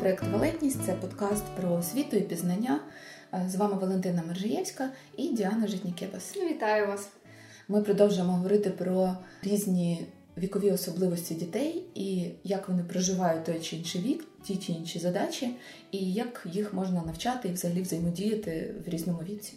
проект Валентність це подкаст про освіту і пізнання. Е, з вами Валентина Мержиєвська і Діана Житнікебас. Вітаю вас! Ми продовжуємо говорити про різні вікові особливості дітей і як вони проживають той чи інший вік, ті чи інші задачі, і як їх можна навчати і взагалі взаємодіяти в різному віці.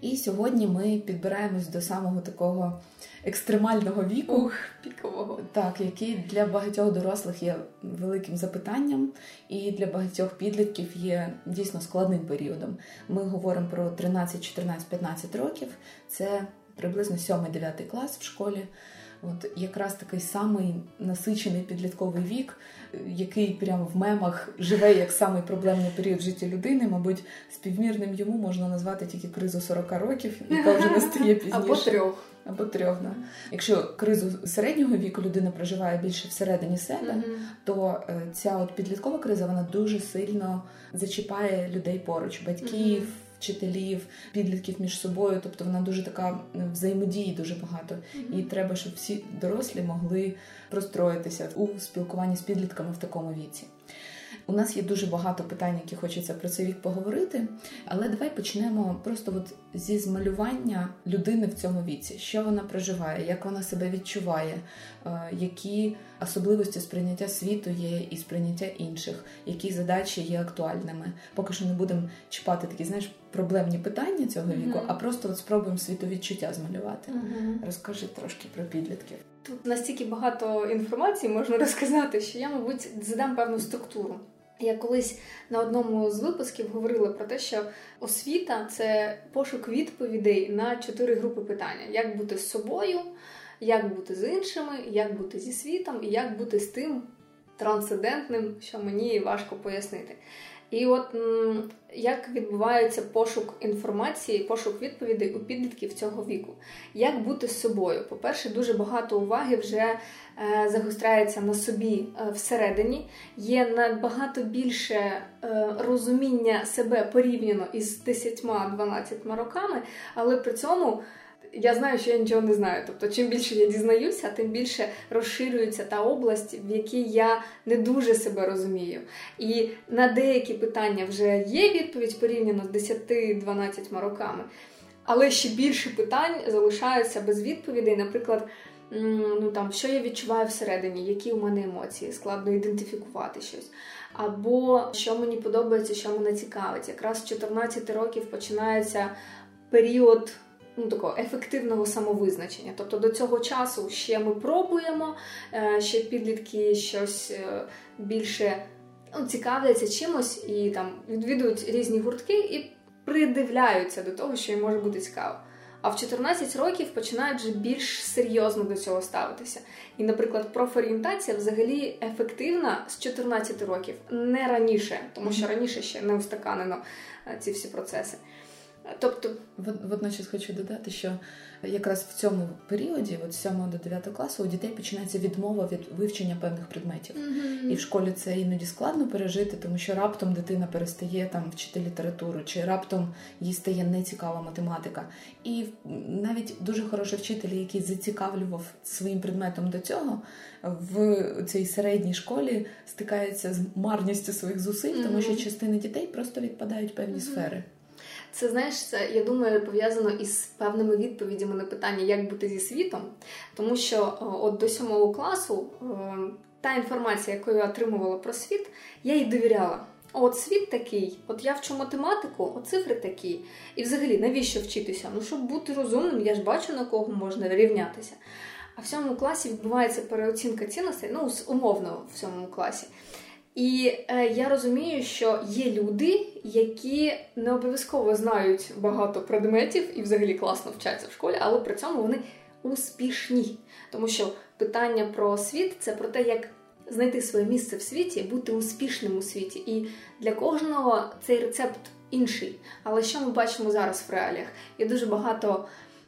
І сьогодні ми підбираємось до самого такого екстремального віку, Ух, пікового, так, який для багатьох дорослих є великим запитанням, і для багатьох підлітків є дійсно складним періодом. Ми говоримо про 13, 14, 15 років. Це приблизно 7-9 клас в школі. От якраз такий самий насичений підлітковий вік, який прямо в мемах живе як самий проблемний період в житті людини. Мабуть, співмірним йому можна назвати тільки кризу 40 років, яка вже настає пізніше. Або трьох. Або трьох, да. Якщо кризу середнього віку людина проживає більше всередині себе, mm-hmm. то е, ця от підліткова криза вона дуже сильно зачіпає людей поруч, батьків. Вчителів, підлітків між собою. Тобто вона дуже така взаємодії дуже багато. І треба, щоб всі дорослі могли простроїтися у спілкуванні з підлітками в такому віці. У нас є дуже багато питань, які хочеться про цей вік поговорити. Але давай почнемо просто от зі змалювання людини в цьому віці, що вона проживає, як вона себе відчуває, е, які особливості сприйняття світу є і сприйняття інших, які задачі є актуальними. Поки що не будемо чіпати такі, знаєш, проблемні питання цього віку, mm-hmm. а просто от спробуємо світовідчуття змалювати. Mm-hmm. Розкажи трошки про підлітків. Тут настільки багато інформації можна розказати, що я, мабуть, задам певну структуру. Я колись на одному з випусків говорила про те, що освіта це пошук відповідей на чотири групи питання: як бути з собою, як бути з іншими, як бути зі світом, і як бути з тим трансцендентним, що мені важко пояснити. І от як відбувається пошук інформації, пошук відповідей у підлітків цього віку, як бути з собою? По-перше, дуже багато уваги вже е, загостряється на собі е, всередині, є набагато більше е, розуміння себе порівняно із 10-12 роками, але при цьому я знаю, що я нічого не знаю. Тобто, чим більше я дізнаюся, тим більше розширюється та область, в якій я не дуже себе розумію. І на деякі питання вже є відповідь порівняно з 10-12 роками, але ще більше питань залишаються без відповідей. Наприклад, ну там що я відчуваю всередині, які у мене емоції, складно ідентифікувати щось. Або що мені подобається, що мене цікавить. Якраз з 14 років починається період ну, такого ефективного самовизначення. Тобто до цього часу ще ми пробуємо, е, ще підлітки щось е, більше ну, цікавляться чимось і там відвідують різні гуртки і придивляються до того, що їм може бути цікаво. А в 14 років починають вже більш серйозно до цього ставитися. І, наприклад, профорієнтація взагалі ефективна з 14 років, не раніше, тому що раніше ще не устаканено е, ці всі процеси. Тобто, водночас хочу додати, що якраз в цьому періоді, от з 7 до 9 класу, у дітей починається відмова від вивчення певних предметів. Mm-hmm. І в школі це іноді складно пережити, тому що раптом дитина перестає там вчити літературу, чи раптом їй стає нецікава математика. І навіть дуже хороші вчителі, які зацікавлював своїм предметом до цього, в цій середній школі стикаються з марністю своїх зусиль, mm-hmm. тому що частини дітей просто відпадають певні mm-hmm. сфери. Це знаєш, це я думаю, пов'язано із певними відповідями на питання, як бути зі світом, тому що от до сьомого класу та інформація, яку я отримувала про світ, я їй довіряла. От світ такий, от я вчу математику, от цифри такі. І взагалі, навіщо вчитися? Ну, щоб бути розумним, я ж бачу, на кого можна рівнятися. А в сьомому класі відбувається переоцінка цінностей, ну, умовно, в сьомому класі. І е, я розумію, що є люди, які не обов'язково знають багато предметів і взагалі класно вчаться в школі, але при цьому вони успішні. Тому що питання про світ це про те, як знайти своє місце в світі, бути успішним у світі. І для кожного цей рецепт інший. Але що ми бачимо зараз в реаліях? Є дуже багато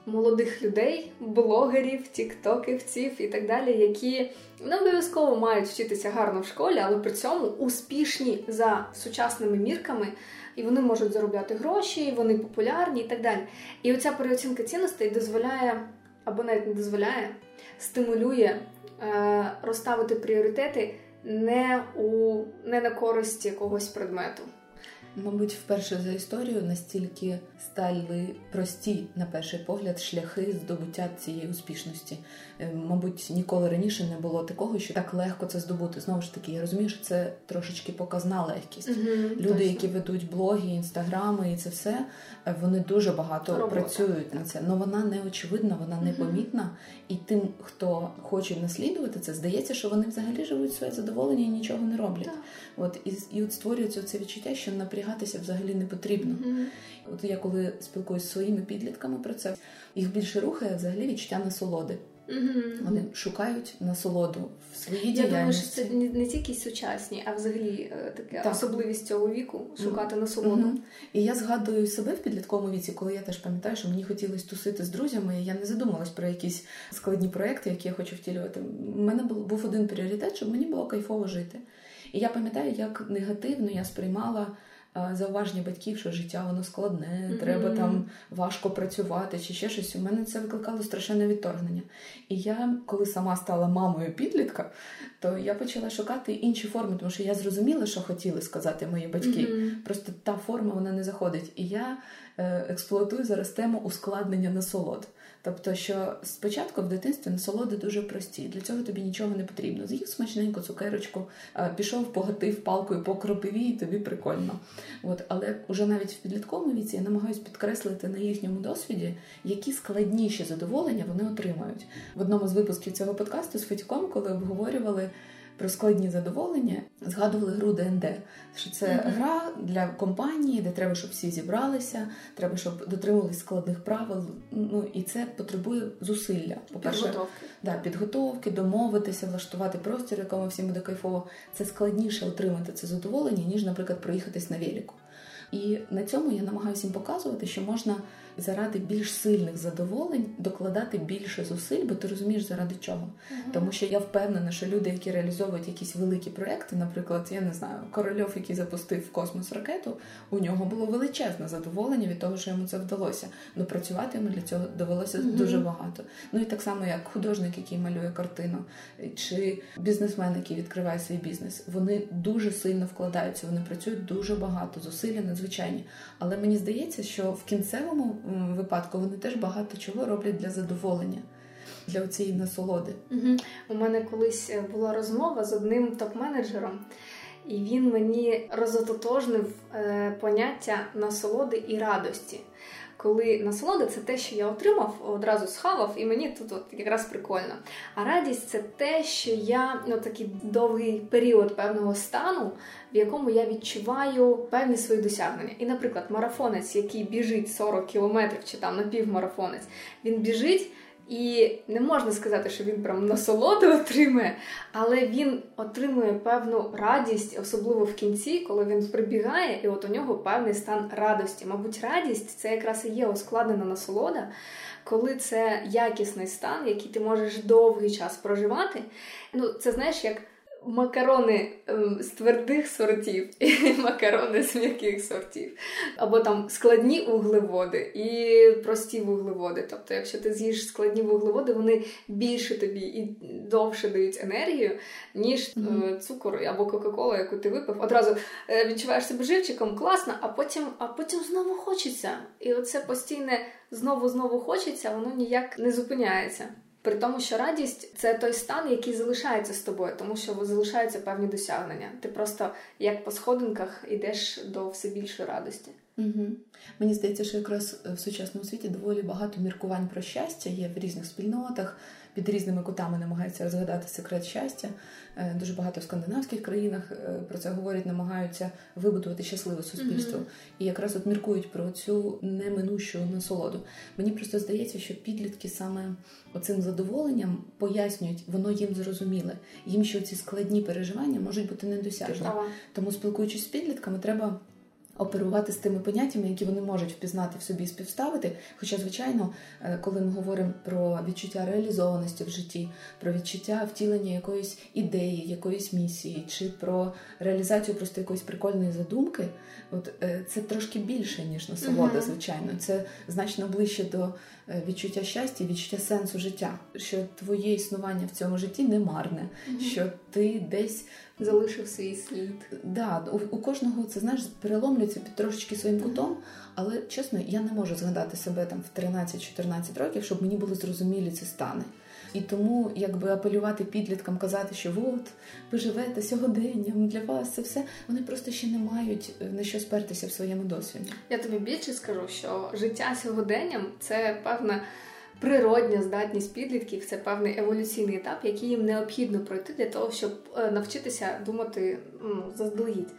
молодих людей, блогерів, тіктоківців і так далі, які не обов'язково мають вчитися гарно в школі, але при цьому успішні за сучасними мірками, і вони можуть заробляти гроші, вони популярні і так далі. І оця переоцінка цінностей дозволяє, або навіть не дозволяє, стимулює е, розставити пріоритети не у не на користь якогось предмету. Мабуть, вперше за історію настільки стали прості на перший погляд шляхи здобуття цієї успішності. Е, мабуть, ніколи раніше не було такого, що так легко це здобути. Знову ж таки, я розумію, що це трошечки показна легкість. Угу, Люди, точно. які ведуть блоги, інстаграми і це все, е, вони дуже багато Робота. працюють на це. але вона не очевидна, вона не Мгм. І тим, хто хоче наслідувати це, здається, що вони взагалі живуть своє задоволення і нічого не роблять. Так. От і, і от створюється це відчуття, що напрягатися взагалі не потрібно. Мгм. От я коли спілкуюся зі своїми підлітками про це, їх більше рухає взагалі відчуття насолоди. Мгм. Вони шукають насолоду в своїй Я думаю, що це не, тільки сучасні, а взагалі е, таке Так. особливість цього віку шукати насолоду. Мгм. І я згадую себе в підлітковому віці, коли я теж пам'ятаю, що мені хотілося тусити з друзями. і Я не задумалась про якісь складні проекти, які я хочу втілювати. У мене був один пріоритет, щоб мені було кайфово жити. І я пам'ятаю, як негативно я сприймала. Зауваження батьків, що життя воно складне, Мгм. треба там важко працювати чи ще щось. У мене це викликало страшенне відторгнення. І я, коли сама стала мамою підлітка, то я почала шукати інші форми, тому що я зрозуміла, що хотіли сказати мої батьки. Мгм. Просто та форма вона не заходить. І я е, експлуатую зараз тему ускладнення насолод. Тобто, що спочатку в дитинстві насолоди дуже прості. Для цього тобі нічого не потрібно. З'їв смачненьку цукерочку, е, пішов, погатив палкою по кропиві, і тобі прикольно. От, але вже навіть в підлітковому віці я намагаюся підкреслити на їхньому досвіді, які складніші задоволення вони отримають. В одному з випусків цього подкасту з Федьком, коли обговорювали про складні задоволення, згадували гру ДНД. Що це Мгм. гра для компанії, де треба, щоб всі зібралися, треба, щоб дотримувались складних правил. Ну і це потребує зусилля. По-перше, Підготовки. да, підготовки, домовитися, влаштувати простір, якому всім буде кайфово. Це складніше отримати це задоволення, ніж, наприклад, проїхатись на велику. І на цьому я намагаюся їм показувати, що можна заради більш сильних задоволень докладати більше зусиль, бо ти розумієш, заради чого. Тому що я впевнена, що люди, які реалізовують якісь великі проекти, наприклад, я не знаю, Корольов, який запустив в космос ракету, у нього було величезне задоволення від того, що йому це вдалося. Ну працювати йому для цього довелося Мгм. дуже багато. Ну і так само, як художник, який малює картину, чи бізнесмен, який відкриває свій бізнес, вони дуже сильно вкладаються, вони працюють дуже багато, зусилля надзвичайні. Але мені здається, що в кінцевому випадку вони теж багато чого роблять для задоволення, для цієї насолоди. Угу. У мене колись е, була розмова з одним топ-менеджером, і він мені розототожнив е, поняття насолоди і радості. Коли насолода це те, що я отримав, одразу схавав, і мені тут от якраз прикольно. А радість це те, що я ну, такий довгий період певного стану, в якому я відчуваю певні свої досягнення. І, наприклад, марафонець, який біжить 40 кілометрів чи там напівмарафонець, він біжить. І не можна сказати, що він прям насолоду отримує, але він отримує певну радість, особливо в кінці, коли він прибігає, і от у нього певний стан радості. Мабуть, радість це якраз і є ускладнена насолода, коли це якісний стан, який ти можеш довгий час проживати. Ну, це знаєш, як макарони ем, з твердих сортів і макарони з м'яких сортів. Або там складні вуглеводи і прості вуглеводи. Тобто, якщо ти з'їш складні вуглеводи, вони більше тобі і довше дають енергію, ніж е, цукор або Кока-Кола, яку ти випив. Одразу е, відчуваєш себе живчиком, класно, а потім, а потім знову хочеться. І оце постійне знову-знову хочеться, воно ніяк не зупиняється. При тому, що радість це той стан, який залишається з тобою, тому що залишаються певні досягнення. Ти просто як по сходинках йдеш до все більшої радості. Угу. Мені здається, що якраз в сучасному світі доволі багато міркувань про щастя є в різних спільнотах, під різними кутами намагаються розгадати секрет щастя. Е, Дуже багато в скандинавських країнах е, про це говорять, намагаються вибудувати щасливе суспільство. Мгм. І якраз от міркують про цю неминущу насолоду. Мені просто здається, що підлітки саме оцим задоволенням пояснюють, воно їм зрозуміле. Їм що ці складні переживання можуть бути недосяжні. Тому, спілкуючись з підлітками, треба оперувати з тими поняттями, які вони можуть впізнати в собі і співставити. Хоча, звичайно, е, коли ми говоримо про відчуття реалізованості в житті, про відчуття втілення якоїсь ідеї, якоїсь місії, чи про реалізацію просто якоїсь прикольної задумки, от е, це трошки більше ніж насолода, звичайно. Це значно ближче до відчуття щастя, відчуття сенсу життя, що твоє існування в цьому житті не марне, mm-hmm. що ти десь залишив свій слід. Да, у, у кожного це знаєш переломлюється під трошечки своїм кутом, але чесно, я не можу згадати себе там в 13-14 років, щоб мені були зрозумілі ці стани. І тому, якби апелювати підліткам, казати, що от ви живете сьогоденням для вас це все. Вони просто ще не мають е, на що спертися в своєму досвіді. Я тобі більше скажу, що життя сьогоденням це певна. Природня здатність підлітків це певний еволюційний етап, який їм необхідно пройти для того, щоб е, навчитися думати ну, заздалегідь.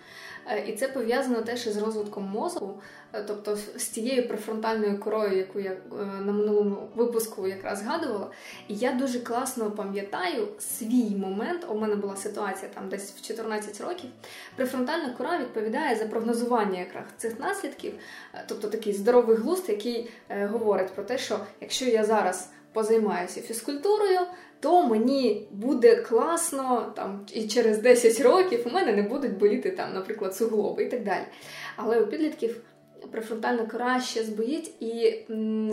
Е, і це пов'язано теж із розвитком мозку, е, тобто з тією префронтальною корою, яку я е, на минулому випуску якраз згадувала. І я дуже класно пам'ятаю свій момент. У мене була ситуація там десь в 14 років. Префронтальна кора відповідає за прогнозування якраз цих наслідків, тобто такий здоровий глузд, який говорить про те, що якщо я зараз позаймаюся фізкультурою, то мені буде класно там і через 10 років у мене не будуть боліти там, наприклад, суглоби і так далі. Але у підлітків префронтальна кора ще збоїть, і,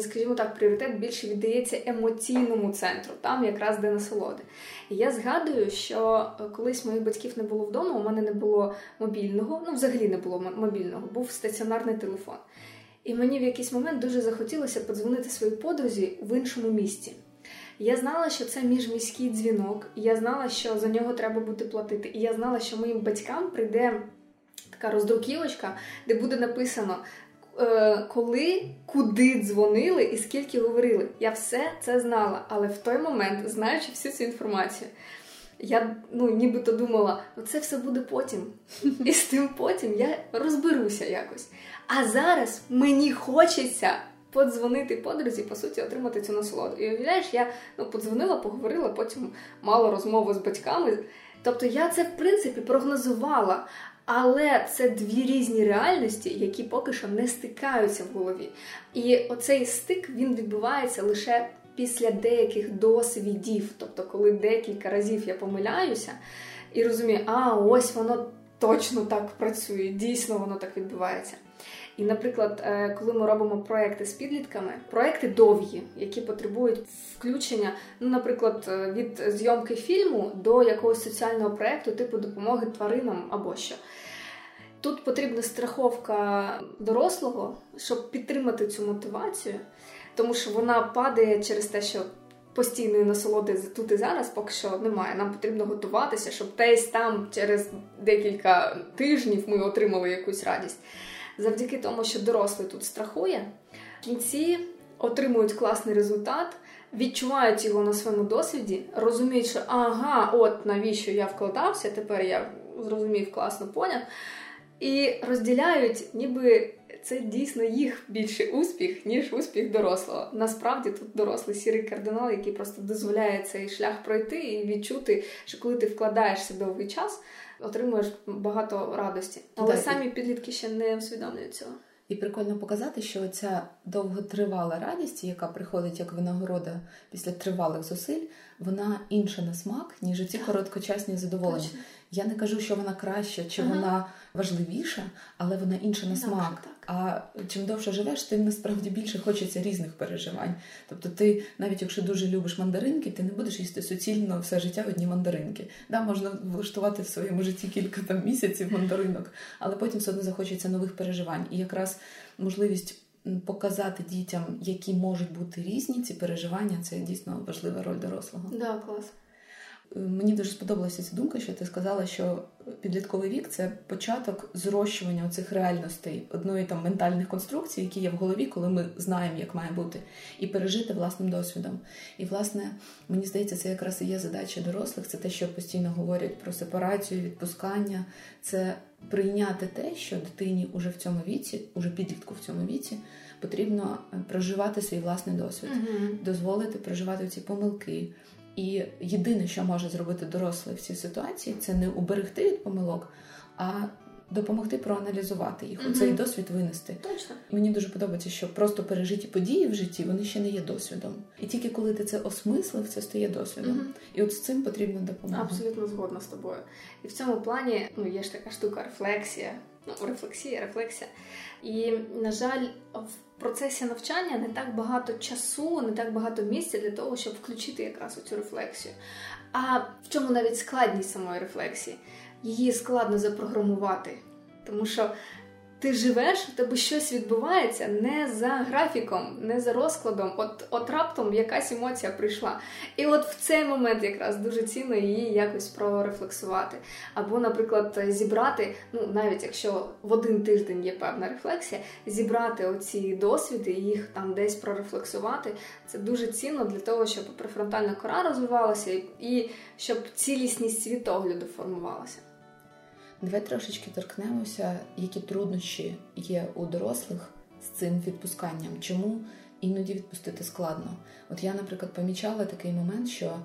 скажімо так, пріоритет більше віддається емоційному центру, там якраз де насолоди. І я згадую, що колись моїх батьків не було вдома, у мене не було мобільного, ну взагалі не було мобільного, був стаціонарний телефон. І мені в якийсь момент дуже захотілося подзвонити своїй подрузі в іншому місті. Я знала, що це міжміський дзвінок, я знала, що за нього треба буде платити. І я знала, що моїм батькам прийде така роздруківочка, де буде написано. Е, коли, куди дзвонили і скільки говорили, я все це знала, але в той момент, знаючи всю цю інформацію, я ну, нібито думала, ну це все буде потім. І з тим потім я розберуся якось. А зараз мені хочеться подзвонити подрузі, по суті, отримати цю насолоду. І уявляєш, я ну, подзвонила, поговорила, потім мала розмову з батьками. Тобто я це, в принципі, прогнозувала. Але це дві різні реальності, які поки що не стикаються в голові. І оцей стик він відбувається лише після деяких досвідів. Тобто, коли декілька разів я помиляюся і розумію, а ось воно точно так працює, дійсно воно так відбувається. І, наприклад, е, коли ми робимо проекти з підлітками, проекти довгі, які потребують включення, ну, наприклад, е, від зйомки фільму до якогось соціального проекту, типу допомоги тваринам або що. Тут потрібна страховка дорослого, щоб підтримати цю мотивацію, тому що вона падає через те, що постійної насолоди тут і зараз поки що немає. Нам потрібно готуватися, щоб десь там через декілька тижнів ми отримали якусь радість завдяки тому, що дорослий тут страхує, в кінці отримують класний результат, відчувають його на своєму досвіді, розуміють, що ага, от навіщо я вкладався, тепер я зрозумів, класно поняв. І розділяють, ніби це дійсно їх більший успіх, ніж успіх дорослого. Насправді тут дорослий сірий кардинал, який просто дозволяє цей шлях пройти і відчути, що коли ти вкладаєшся довгий час, отримуєш багато радості. Але так, самі підлітки ще не усвідомлюють цього. І прикольно показати, що ця довготривала радість, яка приходить як винагорода після тривалих зусиль, вона інша на смак, ніж ці короткочасні задоволення. Точно. Я не кажу, що вона краща чи ага. вона важливіша, але вона інша на смак. Так. А чим довше живеш, тим насправді більше хочеться різних переживань. Тобто, ти, навіть якщо дуже любиш мандаринки, ти не будеш їсти суцільно все життя одні мандаринки. Да, можна влаштувати в своєму житті кілька там місяців мандаринок, але потім все одно захочеться нових переживань. І якраз можливість. Показати дітям, які можуть бути різні ці переживання, це дійсно важлива роль дорослого. Да, клас. Мені дуже сподобалася ця думка, що ти сказала, що підлітковий вік це початок зрощування цих реальностей, одної там ментальних конструкцій, які є в голові, коли ми знаємо, як має бути, і пережити власним досвідом. І, власне, мені здається, це якраз і є задача дорослих. Це те, що постійно говорять про сепарацію, відпускання, це прийняти те, що дитині уже в цьому віці, уже підлітку в цьому віці. Потрібно проживати свій власний досвід, uh дозволити проживати ці помилки, і єдине, що може зробити дорослий в цій ситуації, це не уберегти від помилок, а допомогти проаналізувати їх, угу. цей досвід винести. Точно мені дуже подобається, що просто пережиті події в житті вони ще не є досвідом. І тільки коли ти це осмислив, це стає досвідом. Угу. І от з цим потрібно допомогти. Абсолютно згодна з тобою. І в цьому плані ну є ж така штука рефлексія. Ну, рефлексія, рефлексія. І, на жаль, в процесі навчання не так багато часу, не так багато місця для того, щоб включити якраз цю рефлексію. А в чому навіть складність самої рефлексії? Її складно запрограмувати, тому що ти живеш, в тебе щось відбувається не за графіком, не за розкладом. От от раптом якась емоція прийшла. І от в цей момент якраз дуже цінно її якось прорефлексувати. Або, наприклад, зібрати, ну навіть якщо в один тиждень є певна рефлексія, зібрати оці досвіди, їх там десь прорефлексувати. Це дуже цінно для того, щоб префронтальна кора розвивалася і щоб цілісність світогляду формувалася. Давай трошечки торкнемося, які труднощі є у дорослих з цим відпусканням. Чому іноді відпустити складно? От я, наприклад, помічала такий момент, що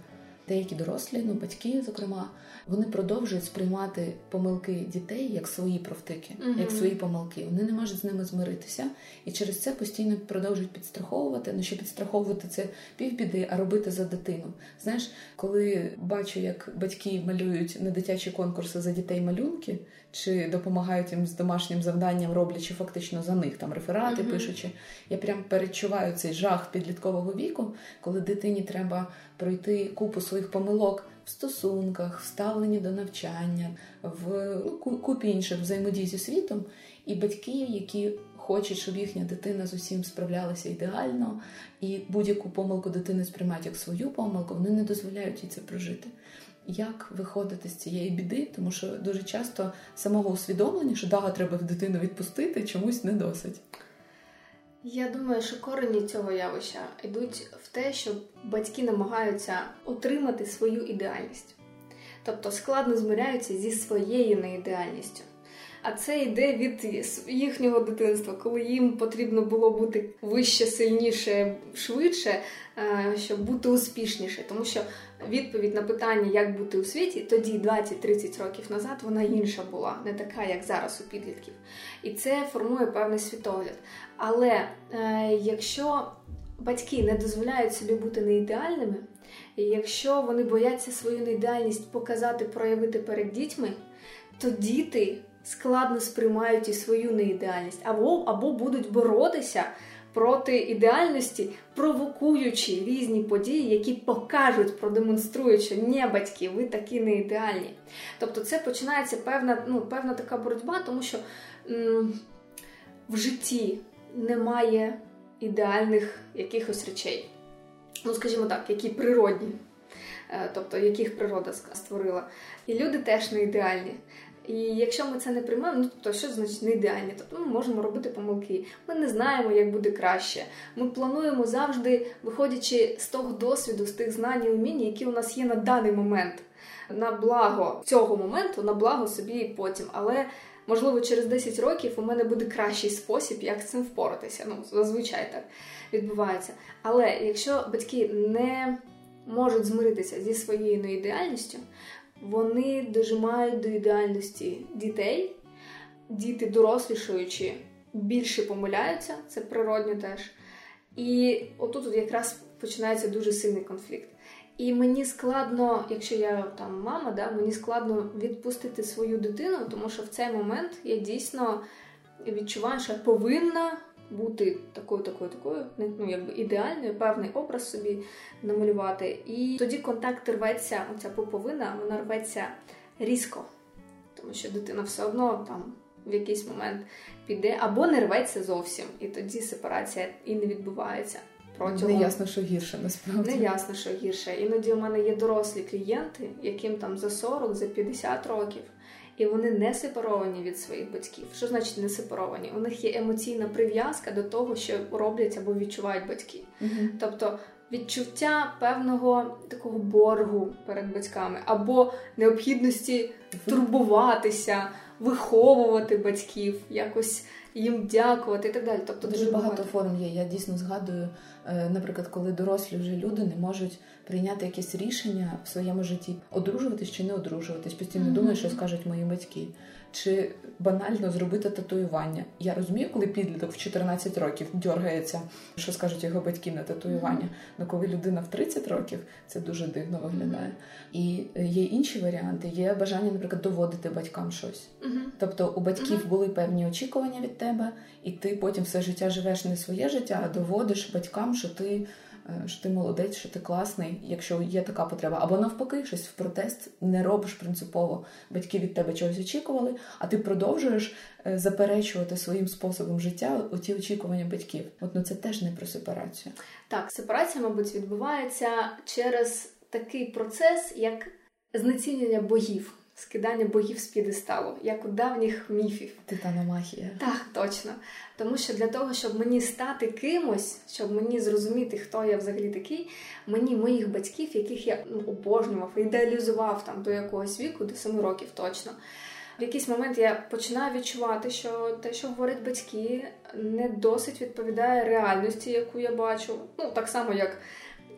деякі дорослі, ну батьки, зокрема, вони продовжують сприймати помилки дітей як свої провтики, uh як свої помилки. Вони не можуть з ними змиритися, і через це постійно продовжують підстраховувати. Ну що підстраховувати це півбіди, а робити за дитину. Знаєш, коли бачу, як батьки малюють на дитячі конкурси за дітей малюнки, чи допомагають їм з домашнім завданням, роблячи фактично за них там реферати, uh пишучи, я прям перечуваю цей жах підліткового віку, коли дитині треба пройти купу своїх помилок в стосунках, в ставленні до навчання, в ну, купі інших взаємодій зі світом, і батьки, які хочуть, щоб їхня дитина з усім справлялася ідеально, і будь-яку помилку дитини сприймають як свою помилку, вони не дозволяють їй це прожити. Як виходити з цієї біди, тому що дуже часто самого усвідомлення, що да, треба дитину відпустити, чомусь не досить. Я думаю, що корені цього явища йдуть в те, що батьки намагаються отримати свою ідеальність, тобто складно змиряються зі своєю неідеальністю. А це йде від їхнього дитинства, коли їм потрібно було бути вище, сильніше, швидше, е, щоб бути успішніше. Тому що відповідь на питання, як бути у світі, тоді 20-30 років назад вона інша була, не така, як зараз у підлітків. І це формує певний світогляд. Але е, якщо батьки не дозволяють собі бути неідеальними, і якщо вони бояться свою неідеальність показати, проявити перед дітьми, то діти складно сприймають і свою неідеальність, або, або будуть боротися проти ідеальності, провокуючи різні події, які покажуть, продемонструють, що ні, батьки, ви такі не ідеальні. Тобто, це починається певна, ну, певна така боротьба, тому що м- в житті немає ідеальних якихось речей. Ну, скажімо так, які природні, е, тобто яких природа створила. І люди теж не ідеальні. І якщо ми це не приймемо, ну то що значить не ідеальні? Тобто ми можемо робити помилки. Ми не знаємо, як буде краще. Ми плануємо завжди, виходячи з того досвіду, з тих знань і умінь, які у нас є на даний момент, на благо цього моменту, на благо собі і потім. Але можливо через 10 років у мене буде кращий спосіб, як з цим впоратися. Ну зазвичай так відбувається. Але якщо батьки не можуть змиритися зі своєю неідеальністю, вони дожимають до ідеальності дітей, діти, дорослішуючи, більше помиляються, це природньо теж. І отут якраз починається дуже сильний конфлікт. І мені складно, якщо я там мама, да, мені складно відпустити свою дитину, тому що в цей момент я дійсно відчуваю, що я повинна бути такою, такою, такою, ну якби ідеальною, певний образ собі намалювати. І тоді контакт рветься, оця пуповина, вона рветься різко, тому що дитина все одно там в якийсь момент піде або не рветься зовсім, і тоді сепарація і не відбувається. Протягом... Не ясно, що гірше насправді. Не ясно, що гірше. Іноді у мене є дорослі клієнти, яким там за 40, за 50 років і вони не сепаровані від своїх батьків. Що значить не сепаровані? У них є емоційна прив'язка до того, що роблять або відчувають батьки. uh Тобто відчуття певного такого боргу перед батьками, або необхідності турбуватися, виховувати батьків, якось їм дякувати і так далі. Тобто дуже багато, багато форм є. Я дійсно згадую, наприклад, коли дорослі вже люди не можуть прийняти якесь рішення в своєму житті, одружуватись чи не одружуватись. Постійно mm-hmm. думаю, що скажуть мої батьки. Чи банально зробити татуювання. Я розумію, коли підліток в 14 років дергається, що скажуть його батьки на татуювання. Але коли людина в 30 років, це дуже дивно виглядає. І е, є інші варіанти. Є бажання, наприклад, доводити батькам щось. Тобто у батьків були певні очікування від тебе, і ти потім все життя живеш не своє життя, а доводиш батькам, що ти. Е, що ти молодець, що ти класний, якщо є така потреба. Або навпаки, щось в протест не робиш принципово. Батьки від тебе чогось очікували, а ти продовжуєш е, заперечувати своїм способом життя оті очікування батьків. От ну це теж не про сепарацію. Так, сепарація, мабуть, відбувається через такий процес, як знецінення богів скидання богів з п'єдесталу, як у давніх міфів. Титаномахія. Так, точно. Тому що для того, щоб мені стати кимось, щоб мені зрозуміти, хто я взагалі такий, мені моїх батьків, яких я ну, обожнював, ідеалізував там до якогось віку, до семи років точно. В якийсь момент я починаю відчувати, що те, що говорять батьки, не досить відповідає реальності, яку я бачу. Ну так само, як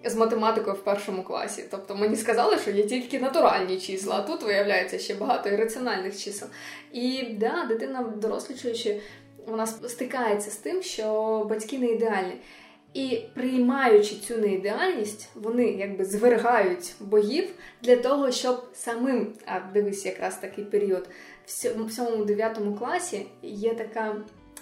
з математикою в першому класі. Тобто мені сказали, що є тільки натуральні числа, а тут виявляється ще багато ірраціональних чисел. І да, дитина, дорослічуючи, вона стикається з тим, що батьки не ідеальні. І приймаючи цю неідеальність, вони якби звергають богів для того, щоб самим, а дивись, якраз такий період, в 7-9 класі є така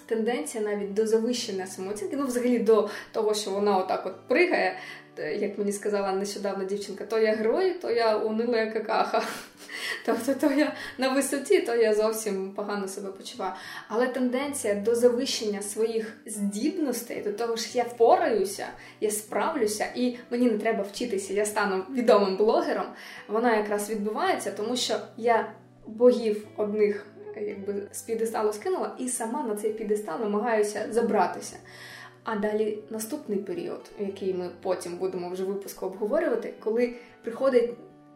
тенденція навіть до завищення самооцінки, ну взагалі до того, що вона отак от пригає, як мені сказала нещодавно дівчинка, то я герой, то я унила какаха. Тобто, то я на висоті, то я зовсім погано себе почуваю. Але тенденція до завищення своїх здібностей, до того що я впораюся, я справлюся, і мені не треба вчитися, я стану відомим блогером. Вона якраз відбувається, тому що я богів одних якби з підесталу скинула, і сама на цей підестал намагаюся забратися. А далі наступний період, який ми потім будемо вже випуску обговорювати, коли приходить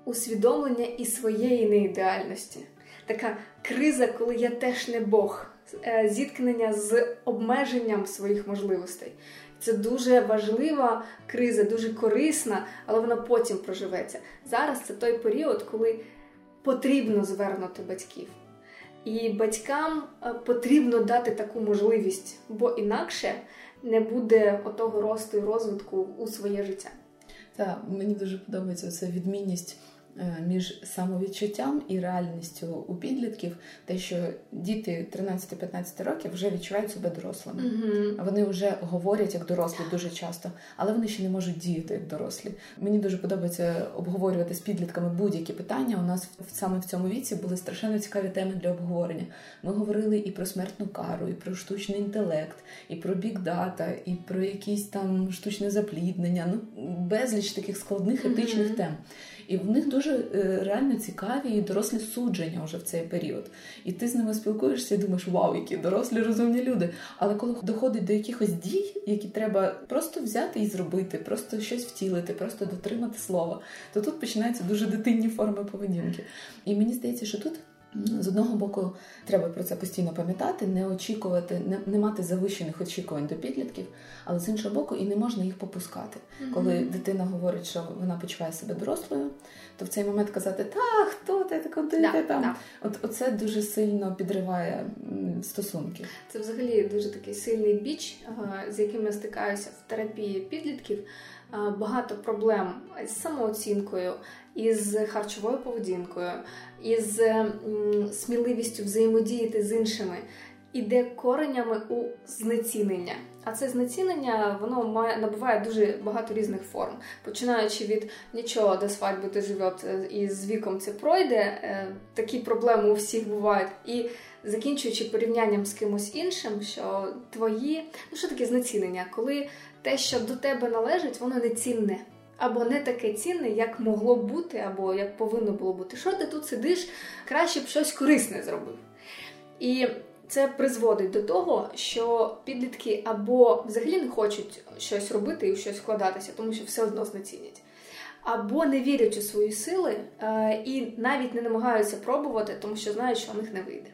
усвідомлення і своєї неідеальності. Така криза, коли я теж не Бог, е, зіткнення з обмеженням своїх можливостей. Це дуже важлива криза, дуже корисна, але вона потім проживеться. Зараз це той період, коли потрібно звернути батьків. І батькам е, потрібно дати таку можливість, бо інакше не буде отого росту і розвитку у своє життя. Так, мені дуже подобається ця відмінність між самовідчуттям і реальністю у підлітків, те, що діти 13-15 років вже відчувають себе дорослими. Mm-hmm. Вони вже говорять як дорослі дуже часто, але вони ще не можуть діяти як дорослі. Мені дуже подобається обговорювати з підлітками будь-які питання. У нас саме в цьому віці були страшенно цікаві теми для обговорення. Ми говорили і про смертну кару, і про штучний інтелект, і про бікдата, і про якісь там штучне запліднення. Ну безліч таких складних етичних mm-hmm. тем. І в них дуже е, реально цікаві і дорослі судження вже в цей період. І ти з ними спілкуєшся і думаєш, вау, які дорослі розумні люди. Але коли доходить до якихось дій, які треба просто взяти і зробити, просто щось втілити, просто дотримати слова, то тут починаються дуже дитинні форми поведінки. І мені здається, що тут. З одного боку, треба про це постійно пам'ятати, не очікувати, не, не мати завищених очікувань до підлітків, але з іншого боку, і не можна їх попускати. Mm-hmm. Коли дитина говорить, що вона почуває себе дорослою, то в цей момент казати Та, хто ти куди да, ти там? Да. От оце дуже сильно підриває стосунки. Це взагалі дуже такий сильний біч, з яким я стикаюся в терапії підлітків. Багато проблем з самооцінкою, із харчовою поведінкою, із сміливістю взаємодіяти з іншими, іде коренями у знецінення. А це знецінення воно має набуває дуже багато різних форм, починаючи від нічого до свадьби доживет, е, і з віком це пройде. Е, такі проблеми у всіх бувають. І закінчуючи порівнянням з кимось іншим, що твої ну що таке знецінення, коли те, що до тебе належить, воно не цінне. Або не таке цінне, як могло б бути, або як повинно було бути. Що ти тут сидиш, краще б щось корисне зробив. І це призводить до того, що підлітки або взагалі не хочуть щось робити і в щось вкладатися, тому що все одно знецінять. Або не вірять у свої сили е, і навіть не намагаються пробувати, тому що знають, що у них не вийде.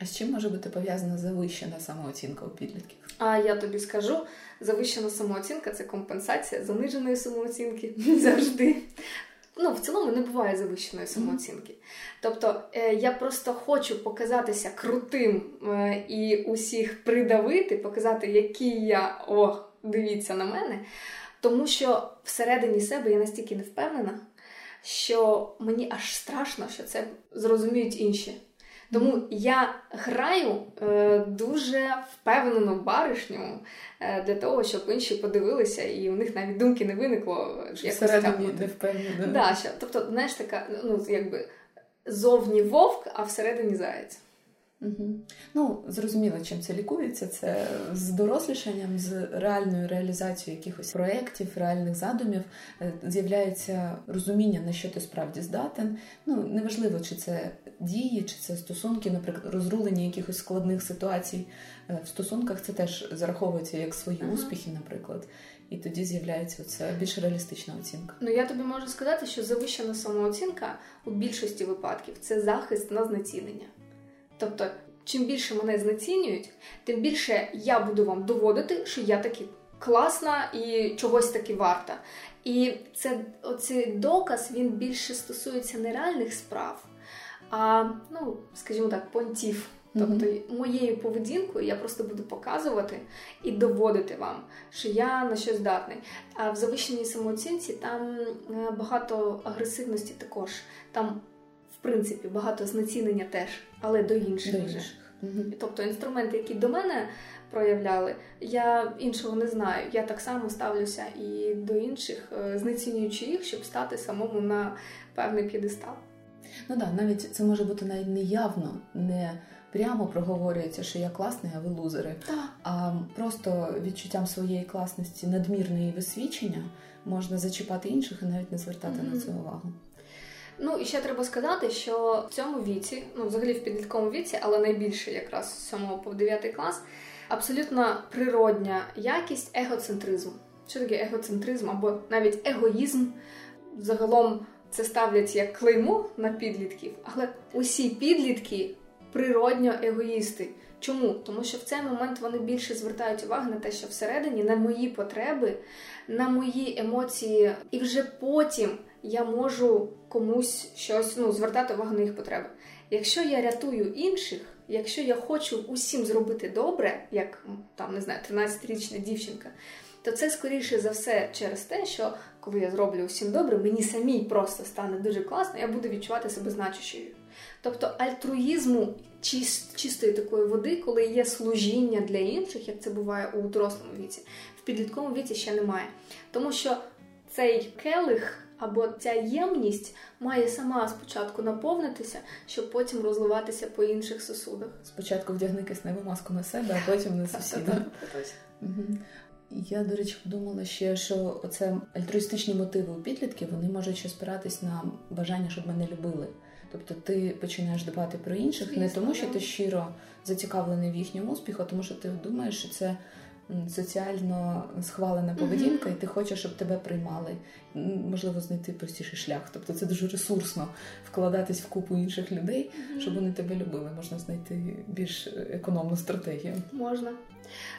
А з чим може бути пов'язана завищена самооцінка у підлітків? А я тобі скажу: завищена самооцінка це компенсація заниженої самооцінки завжди. ну, в цілому не буває завищеної самооцінки. Тобто е, я просто хочу показатися крутим е, і усіх придавити, показати, який я о, дивіться на мене. Тому що всередині себе я настільки не впевнена, що мені аж страшно, що це зрозуміють інші. Тому я граю е, дуже впевнено баришню е, для того, щоб інші подивилися, і у них навіть думки не виникло. Всередині не впевнена. Да, що, тобто, знаєш, така, ну якби зовні вовк, а всередині заєць. Угу. Ну, зрозуміло, чим це лікується. Це з дорослішанням, з реальною реалізацією якихось проєктів, реальних задумів е, з'являється розуміння, на що ти справді здатен. Ну, неважливо, чи це дії, чи це стосунки, наприклад, розрулення якихось складних ситуацій е, в стосунках. Це теж зараховується як свої ага. успіхи, наприклад. І тоді з'являється це більш реалістична оцінка. Ну я тобі можу сказати, що завищена самооцінка у більшості випадків це захист на знецінення. Тобто, чим більше мене знецінюють, тим більше я буду вам доводити, що я таки класна і чогось таки варта. І це оцей доказ він більше стосується нереальних справ, а ну, скажімо так, понтів. Тобто моєю поведінкою я просто буду показувати і доводити вам, що я на щось здатний. А в завищеній самооцінці там е, багато агресивності також. Там в принципі, багато знецінення теж, але до інших. До інших. Угу. Тобто інструменти, які до мене проявляли, я іншого не знаю. Я так само ставлюся і до інших, е, знецінюючи їх, щоб стати самому на певний п'єдестал. Ну так, да, навіть це може бути навіть неявно, не прямо проговорюється, що я класний, а ви лузери. Так. А просто відчуттям своєї класності, надмірної висвічення можна зачіпати інших і навіть не звертати mm-hmm. на це увагу. Ну і ще треба сказати, що в цьому віці, ну взагалі в підлітковому віці, але найбільше якраз з 7 по 9 клас, абсолютно природня якість егоцентризму. Що таке егоцентризм або навіть егоїзм? Загалом це ставлять як клеймо на підлітків, але усі підлітки природньо егоїсти. Чому? Тому що в цей момент вони більше звертають увагу на те, що всередині на мої потреби, на мої емоції, і вже потім я можу комусь щось ну, звертати увагу на їх потреби. Якщо я рятую інших, якщо я хочу усім зробити добре, як там не знаю, 13-річна дівчинка, то це скоріше за все через те, що коли я зроблю усім добре, мені самій просто стане дуже класно, я буду відчувати себе значущою. Тобто альтруїзму чистої такої води, коли є служіння для інших, як це буває у дорослому віці, в підлітковому віці ще немає. Тому що цей келих або ця ємність має сама спочатку наповнитися, щоб потім розливатися по інших сосудах. Спочатку вдягни кисневу маску на себе, а потім на сусіда. Я, до речі, подумала ще, що оце альтруїстичні мотиви у підлітків вони можуть ще спиратись на бажання, щоб мене любили. Тобто ти починаєш дбати про інших Звісно, не тому, що ти щиро зацікавлений в їхньому успіху, а тому що ти думаєш, що це соціально схвалена поведінка, mm-hmm. і ти хочеш, щоб тебе приймали. Можливо, знайти простіший шлях. Тобто це дуже ресурсно вкладатись в купу інших людей, mm-hmm. щоб вони тебе любили. Можна знайти більш економну стратегію. Можна.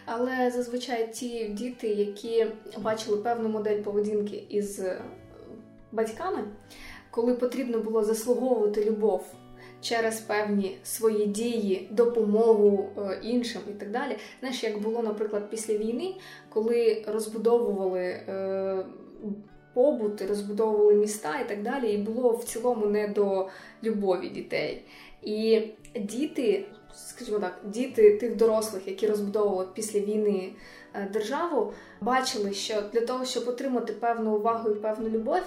Але зазвичай ті діти, які бачили певну модель поведінки із батьками, коли потрібно було заслуговувати любов через певні свої дії, допомогу е, іншим і так далі. Знаєш, як було, наприклад, після війни, коли розбудовували. Е, побут, розбудовували міста і так далі, і було в цілому не до любові дітей. І діти, скажімо так, діти тих дорослих, які розбудовували після війни е, державу, бачили, що для того, щоб отримати певну увагу і певну любов,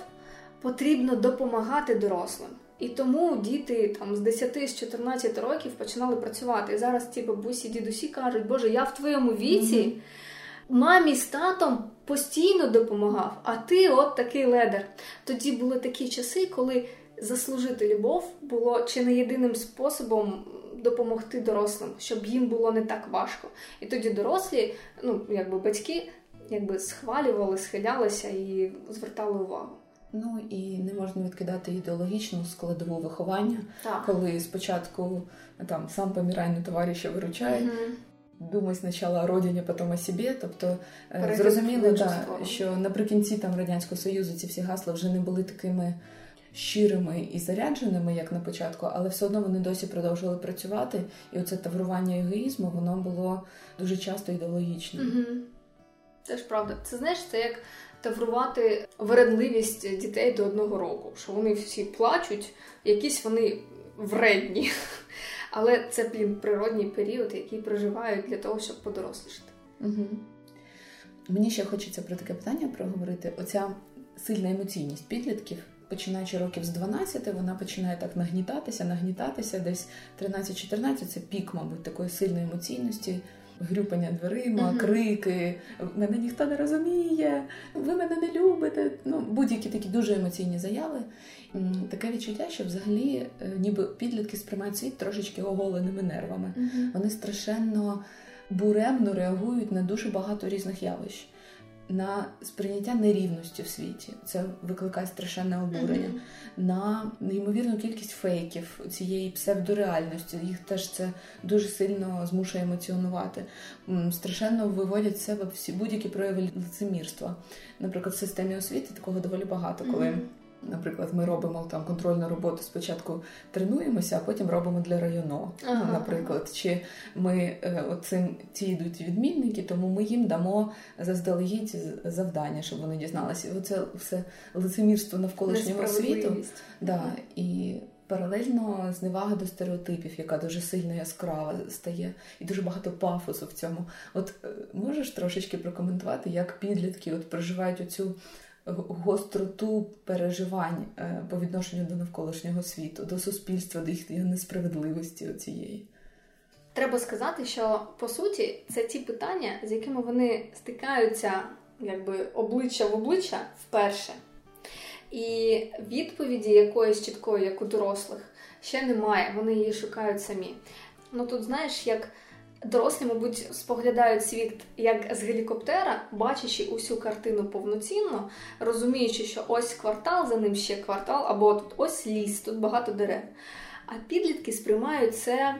потрібно допомагати дорослим. І тому діти там з 10 з 14 років починали працювати. І зараз ті бабусі, дідусі кажуть, Боже, я в твоєму віці mm-hmm. мамі з татом постійно допомагав, а ти от такий ледер. Тоді були такі часи, коли заслужити любов було чи не єдиним способом допомогти дорослим, щоб їм було не так важко. І тоді дорослі, ну якби батьки, якби схвалювали, схилялися і звертали увагу. Ну і не можна відкидати ідеологічну складову виховання, так. коли спочатку там сам помірай, товариша виручає. Угу. думай спочатку о родині, потім о собі. Тобто е, зрозуміло, да, що наприкінці там радянського союзу ці всі гасла вже не були такими щирими і зарядженими, як на початку, але все одно вони досі продовжували працювати. І оце таврування егоїзму воно було дуже часто ідеологічним. Угу. Це ж правда. Це знаєш, це як таврувати вередливість дітей до одного року, що вони всі плачуть, якісь вони вредні. Але це блін, природній період, який проживають для того, щоб подорослішати. Угу. Мені ще хочеться про таке питання проговорити. Оця сильна емоційність підлітків, починаючи років з 12, вона починає так нагнітатися, нагнітатися. Десь 13-14 це пік, мабуть, такої сильної емоційності грюпання дверима, uh-huh. крики, мене ніхто не розуміє, ви мене не любите. Ну, будь-які такі дуже емоційні заяви. Таке відчуття, що взагалі е, ніби підлітки сприймають світ трошечки оголеними нервами. Uh-huh. Вони страшенно буремно реагують на дуже багато різних явищ на сприйняття нерівності в світі. Це викликає страшенне обурення, mm-hmm. на неймовірну кількість фейків цієї псевдореальності. Їх теж це дуже сильно змушує емоціонувати. Страшенно виводять з себе всі будь-які прояви лицемірства. Наприклад, в системі освіти такого доволі багато, коли. Mm-hmm. Наприклад, ми робимо там контрольну роботу. Спочатку тренуємося, а потім робимо для району. Ага. Наприклад, чи ми е, оцим ці йдуть відмінники, тому ми їм дамо заздалегідь завдання, щоб вони дізналися. Оце все лицемірство навколишнього світу. Да, І паралельно зневага до стереотипів, яка дуже сильно яскрава стає, і дуже багато пафосу в цьому. От е, можеш трошечки прокоментувати, як підлітки от проживають оцю гостроту переживань е, по відношенню до навколишнього світу, до суспільства, до їх несправедливості цієї. Треба сказати, що по суті це ті питання, з якими вони стикаються якби обличчя в обличчя вперше. І відповіді якоїсь чіткої, як у дорослих, ще немає. Вони її шукають самі. Ну тут, знаєш, як Дорослі, мабуть, споглядають світ як з гелікоптера, бачачи усю картину повноцінно, розуміючи, що ось квартал, за ним ще квартал, або тут ось ліс, тут багато дерев. А підлітки сприймають це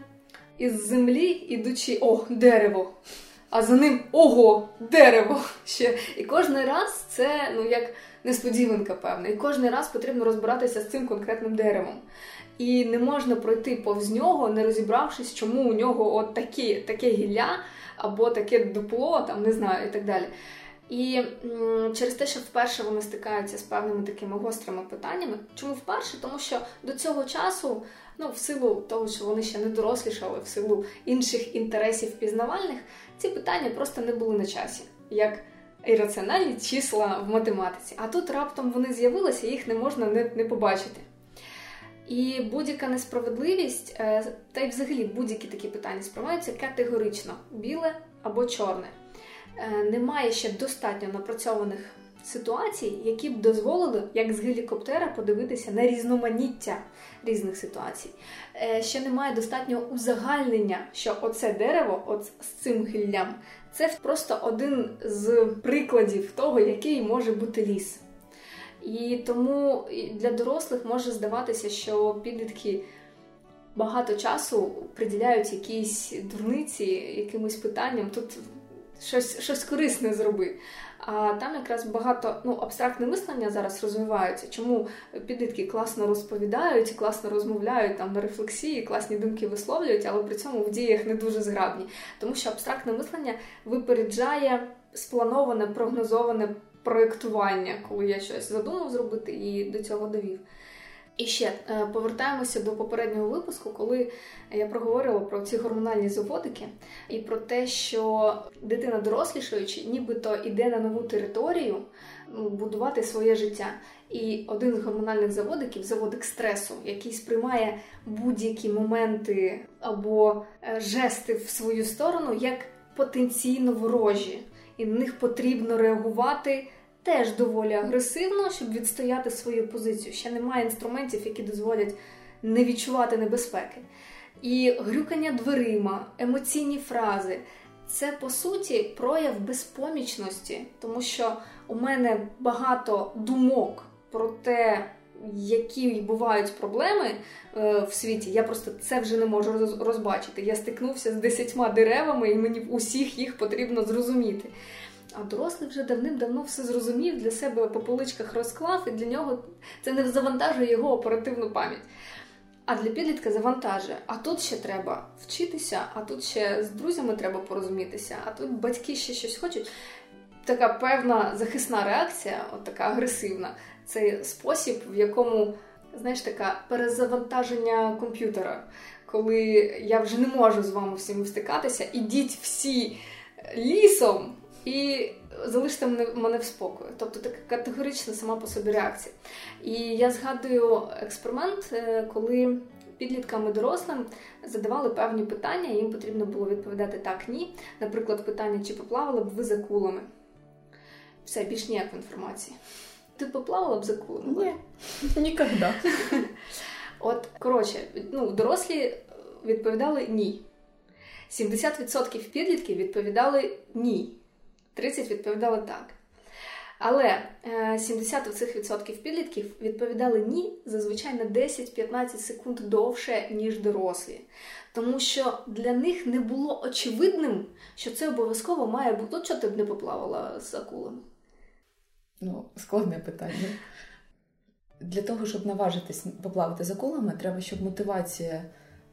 із землі, ідучи о, дерево. А за ним ого, дерево ще. І кожен раз це ну як несподіванка, певна. І кожен раз потрібно розбиратися з цим конкретним деревом і не можна пройти повз нього, не розібравшись, чому у нього от такі, таке гілля або таке дупло, там не знаю, і так далі. І через те, що вперше вони стикаються з певними такими гострими питаннями. Чому вперше? Тому що до цього часу, ну в силу того, що вони ще не дорослішали, в силу інших інтересів пізнавальних, ці питання просто не були на часі. як Ірраціональні числа в математиці. А тут раптом вони з'явилися, їх не можна не, не побачити. І будь-яка несправедливість, е, та й взагалі будь-які такі питання сприймаються категорично біле або чорне. Е, немає ще достатньо напрацьованих ситуацій, які б дозволили, як з гелікоптера, подивитися на різноманіття різних ситуацій. Е, ще немає достатнього узагальнення, що оце дерево, от з цим гіллям, це просто один з прикладів того, який може бути ліс. І тому для дорослих може здаватися, що підлітки багато часу приділяють якісь дурниці, якимось питанням. Тут щось щось корисне зроби. А там якраз багато ну, абстрактне мислення зараз розвивається. Чому підлітки класно розповідають, класно розмовляють там на рефлексії, класні думки висловлюють, але при цьому в діях не дуже зграбні. Тому що абстрактне мислення випереджає сплановане, прогнозоване проєктування, коли я щось задумав зробити і до цього довів. І ще е, повертаємося до попереднього випуску, коли я проговорила про ці гормональні заводики і про те, що дитина дорослішаючи, нібито йде на нову територію будувати своє життя. І один з гормональних заводиків заводик стресу, який сприймає будь-які моменти або е, жести в свою сторону як потенційно ворожі і на них потрібно реагувати теж доволі агресивно, щоб відстояти свою позицію. Ще немає інструментів, які дозволять не відчувати небезпеки. І грюкання дверима, емоційні фрази це по суті прояв безпомічності, тому що у мене багато думок про те, які бувають проблеми е, в світі, я просто це вже не можу розбачити. Я стикнувся з десятьма деревами, і мені усіх їх потрібно зрозуміти. А дорослий вже давним-давно все зрозумів, для себе по поличках розклав, і для нього це не завантажує його оперативну пам'ять. А для підлітка завантажує. А тут ще треба вчитися, а тут ще з друзями треба порозумітися, а тут батьки ще щось хочуть. Така певна захисна реакція, от така агресивна, це спосіб, в якому, знаєш, таке перезавантаження комп'ютера, коли я вже не можу з вами всім стикатися, ідіть всі лісом і залиште мене в спокою. Тобто така категорична сама по собі реакція. І я згадую експеримент, е, коли підліткам і дорослим задавали певні питання, і їм потрібно було відповідати так, ні. Наприклад, питання, чи поплавали б ви за кулами? Все, більш ніякої інформації. Ти поплавала б за кулами? Ні, ніколи. От, коротше, ну, дорослі відповідали ні. 70% підлітків відповідали ні. 30 відповідали так. Але 70% е, підлітків відповідали ні зазвичай на 10-15 секунд довше, ніж дорослі. Тому що для них не було очевидним, що це обов'язково має бути. От що ти б не поплавала з акулами? Ну, складне питання. Для того, щоб наважитись поплавати з акулами, треба, щоб мотивація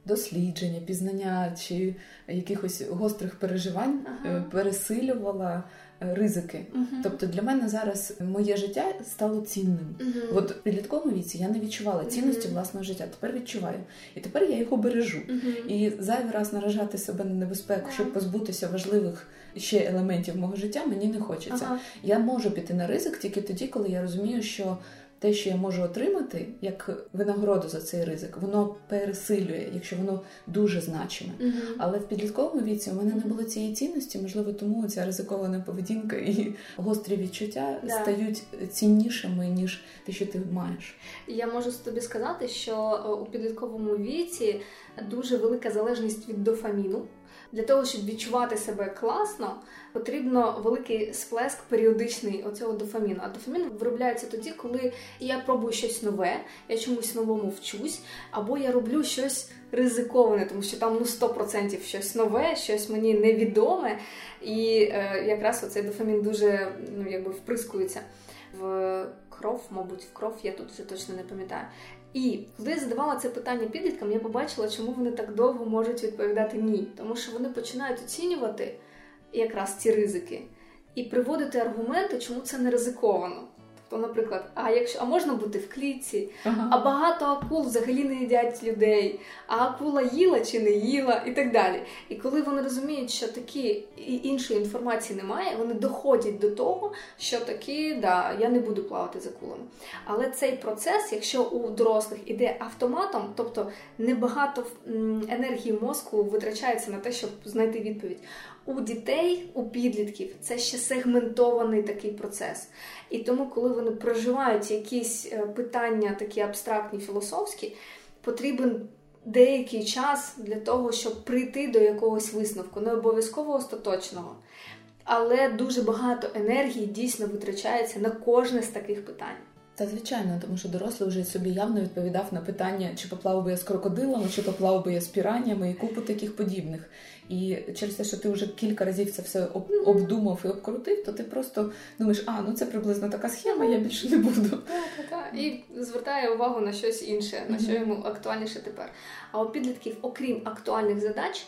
дослідження, пізнання чи якихось гострих переживань ага. Е, пересилювала е, ризики. Угу. Тобто для мене зараз моє життя стало цінним. Угу. От в підлітковому віці я не відчувала цінності угу. власного життя. Тепер відчуваю. І тепер я його бережу. І зайвий раз наражати себе на небезпеку, щоб позбутися важливих. Ще елементів мого життя мені не хочеться. Ага. Я можу піти на ризик тільки тоді, коли я розумію, що те, що я можу отримати як винагороду за цей ризик, воно пересилює, якщо воно дуже значиме. uh Але в підлітковому віці у мене не було цієї цінності, можливо, тому ця ризикована поведінка і гострі відчуття да. стають ціннішими ніж те, що ти маєш. Я можу тобі сказати, що е, у підлітковому віці дуже велика залежність від дофаміну. Для того, щоб відчувати себе класно, потрібно великий сплеск періодичний оцього дофаміну. А дофамін виробляється тоді, коли я пробую щось нове, я чомусь новому вчусь, або я роблю щось ризиковане, тому що там ну 100% щось нове, щось мені невідоме. І е, якраз оцей дофамін дуже ну, якби вприскується в кров, мабуть, в кров, я тут вже точно не пам'ятаю. І коли я задавала це питання підліткам, я побачила, чому вони так довго можуть відповідати ні. Тому що вони починають оцінювати якраз ці ризики і приводити аргументи, чому це не ризиковано. То, наприклад, а якщо а можна бути в клітці, ага. а багато акул взагалі не їдять людей, а акула їла чи не їла, і так далі. І коли вони розуміють, що такі іншої інформації немає, вони доходять до того, що такі, да, я не буду плавати з акулами. Але цей процес, якщо у дорослих іде автоматом, тобто небагато енергії мозку витрачається на те, щоб знайти відповідь. У дітей, у підлітків це ще сегментований такий процес. І тому, коли вони проживають якісь е, питання, такі абстрактні, філософські, потрібен деякий час для того, щоб прийти до якогось висновку, не обов'язково остаточного. Але дуже багато енергії дійсно витрачається на кожне з таких питань. Та звичайно, тому що дорослий вже собі явно відповідав на питання, чи поплав би я з крокодилами, чи поплав би я з піраннями і купу таких подібних. І через те, що ти вже кілька разів це все обдумав і обкрутив, то ти просто думаєш, а ну це приблизно така схема, я більше не буду. Так, так, І звертає увагу на щось інше, на що йому актуальніше тепер. А у підлітків, окрім актуальних задач,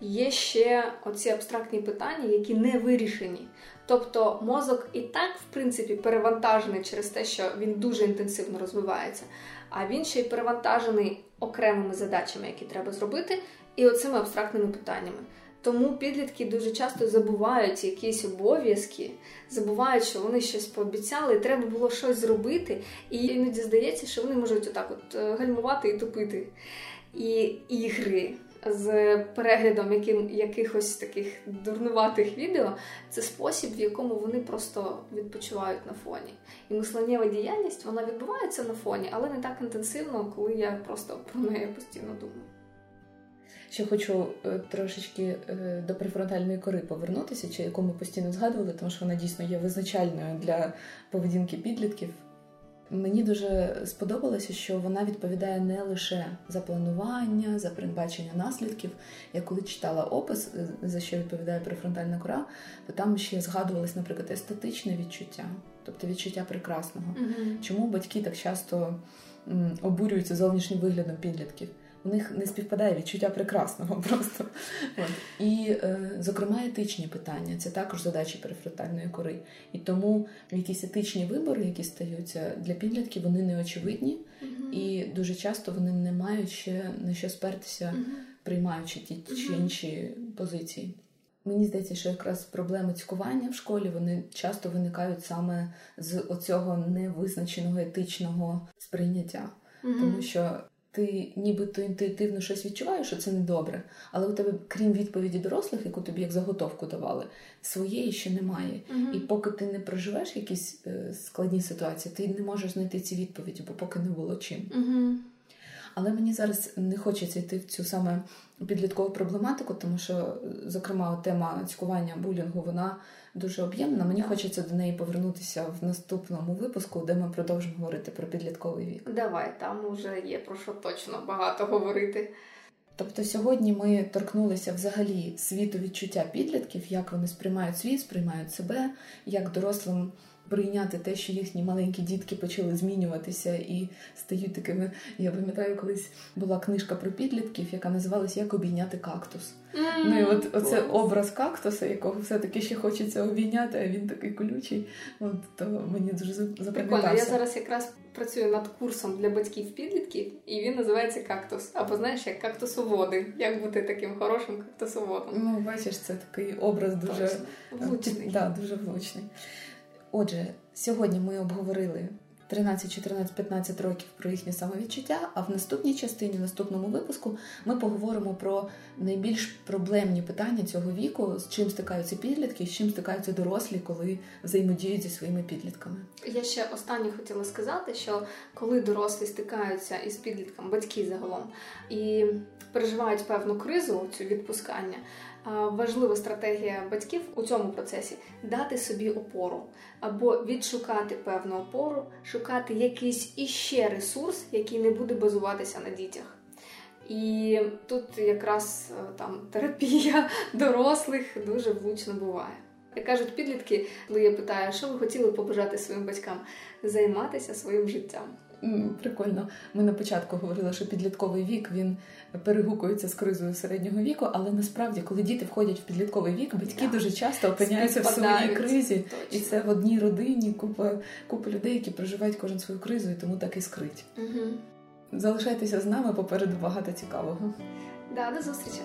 є ще оці абстрактні питання, які не вирішені. Тобто мозок і так, в принципі, перевантажений через те, що він дуже інтенсивно розвивається, а він ще й перевантажений окремими задачами, які треба зробити, і оцими абстрактними питаннями. Тому підлітки дуже часто забувають якісь обов'язки, забувають, що вони щось пообіцяли, і треба було щось зробити. І іноді здається, що вони можуть отак от е, гальмувати і тупити. І ігри з переглядом яким, якихось таких дурнуватих відео, це спосіб, в якому вони просто відпочивають на фоні. І мисленнєва діяльність вона відбувається на фоні, але не так інтенсивно, коли я просто про неї постійно думаю. Ще хочу е, трошечки е, до префронтальної кори повернутися, чи яку ми постійно згадували, тому що вона дійсно є визначальною для поведінки підлітків. Мені дуже сподобалося, що вона відповідає не лише за планування, за передбачення наслідків. Я коли читала опис, за що відповідає префронтальна кора, то там ще згадувалось, наприклад, естетичне відчуття, тобто відчуття прекрасного. Угу. Чому батьки так часто обурюються зовнішнім виглядом підлітків? У них не співпадає відчуття прекрасного просто. От. І, е, зокрема, етичні питання це також задачі перифронтальної кори. І тому якісь етичні вибори, які стаються для підлітків, вони не очевидні, Угу. і дуже часто вони не мають ще на що спертися, Угу. приймаючи ті чи інші позиції. Мені здається, що якраз проблеми цькування в школі вони часто виникають саме з оцього невизначеного етичного сприйняття, тому що ти нібито інтуїтивно щось відчуваєш, що це недобре, але у тебе, крім відповіді дорослих, яку тобі як заготовку давали, своєї ще немає. Мгм. І поки ти не проживеш якісь е, складні ситуації, ти не можеш знайти ці відповіді, бо поки не було чим. Угу. Але мені зараз не хочеться йти в цю саме підліткову проблематику, тому що, зокрема, тема цькування булінгу вона дуже об'ємна. Мені хочеться до неї повернутися в наступному випуску, де ми продовжимо говорити про підлітковий вік. Давай, там уже є про що точно багато говорити. Тобто сьогодні ми торкнулися взагалі світу відчуття підлітків, як вони сприймають світ, сприймають себе, як дорослим прийняти те, що їхні маленькі дітки почали змінюватися і стають такими. Я пам'ятаю, колись була книжка про підлітків, яка називалася Як обійняти кактус. Ну і от оце образ кактуса, якого все-таки ще хочеться обійняти, а він такий колючий. От то мені дуже Прикольно, я зараз якраз працюю над курсом для батьків підлітків, і він називається кактус. Або знаєш, як кактусоводи. Як бути таким хорошим кактусоводом? Ну, бачиш, це такий образ дуже Точно. влучний. Да, дуже влучний. Отже, сьогодні ми обговорили 13, 14, 15 років про їхнє самовідчуття, а в наступній частині, в наступному випуску, ми поговоримо про найбільш проблемні питання цього віку, з чим стикаються підлітки, з чим стикаються дорослі, коли взаємодіють зі своїми підлітками. Я ще останнє хотіла сказати, що коли дорослі стикаються із підлітком, батьки загалом, і переживають певну кризу, цю відпускання, важлива стратегія батьків у цьому процесі дати собі опору або відшукати певну опору, шукати якийсь іще ресурс, який не буде базуватися на дітях. І тут якраз е, там терапія дорослих дуже влучно буває. Як кажуть підлітки, коли я питаю, що ви хотіли побажати своїм батькам, займатися своїм життям. Прикольно. Ми на початку говорили, що підлітковий вік він перегукується з кризою середнього віку, але насправді, коли діти входять в підлітковий вік, батьки Да. дуже часто опиняються в своїй кризі. Точно. І це в одній родині купа, купа людей, які проживають кожен свою кризу, і тому так і скрить. Угу. Залишайтеся з нами попереду багато цікавого. Да, до зустрічі.